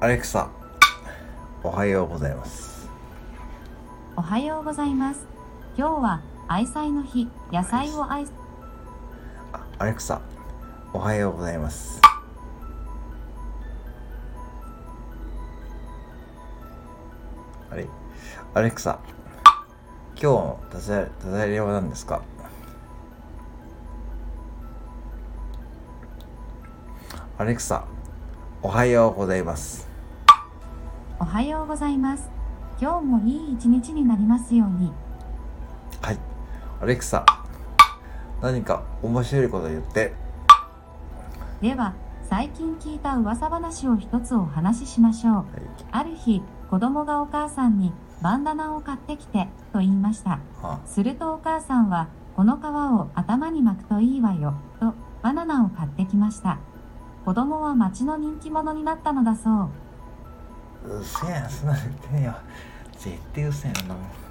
アレクサおはようございますおはようございます。今日は愛妻の日、野菜を愛す。あアレクサおはようございますあれアレクサ今日のダジャレは何ですか？アレクサおはようございますおはようございます。今日もいい一日になりますように。はいアレクサ何か面白いこと言ってでは、最近聞いた噂話を一つお話ししましょう。はいある日、子供がお母さんにバンダナを買ってきて、と言いました。はするとお母さんは、この皮を頭に巻くといいわよ、とバナナを買ってきました。子供は町の人気者になったのだそう。うっせえなそんなの言ってねえよ。絶対うっせえなんなもん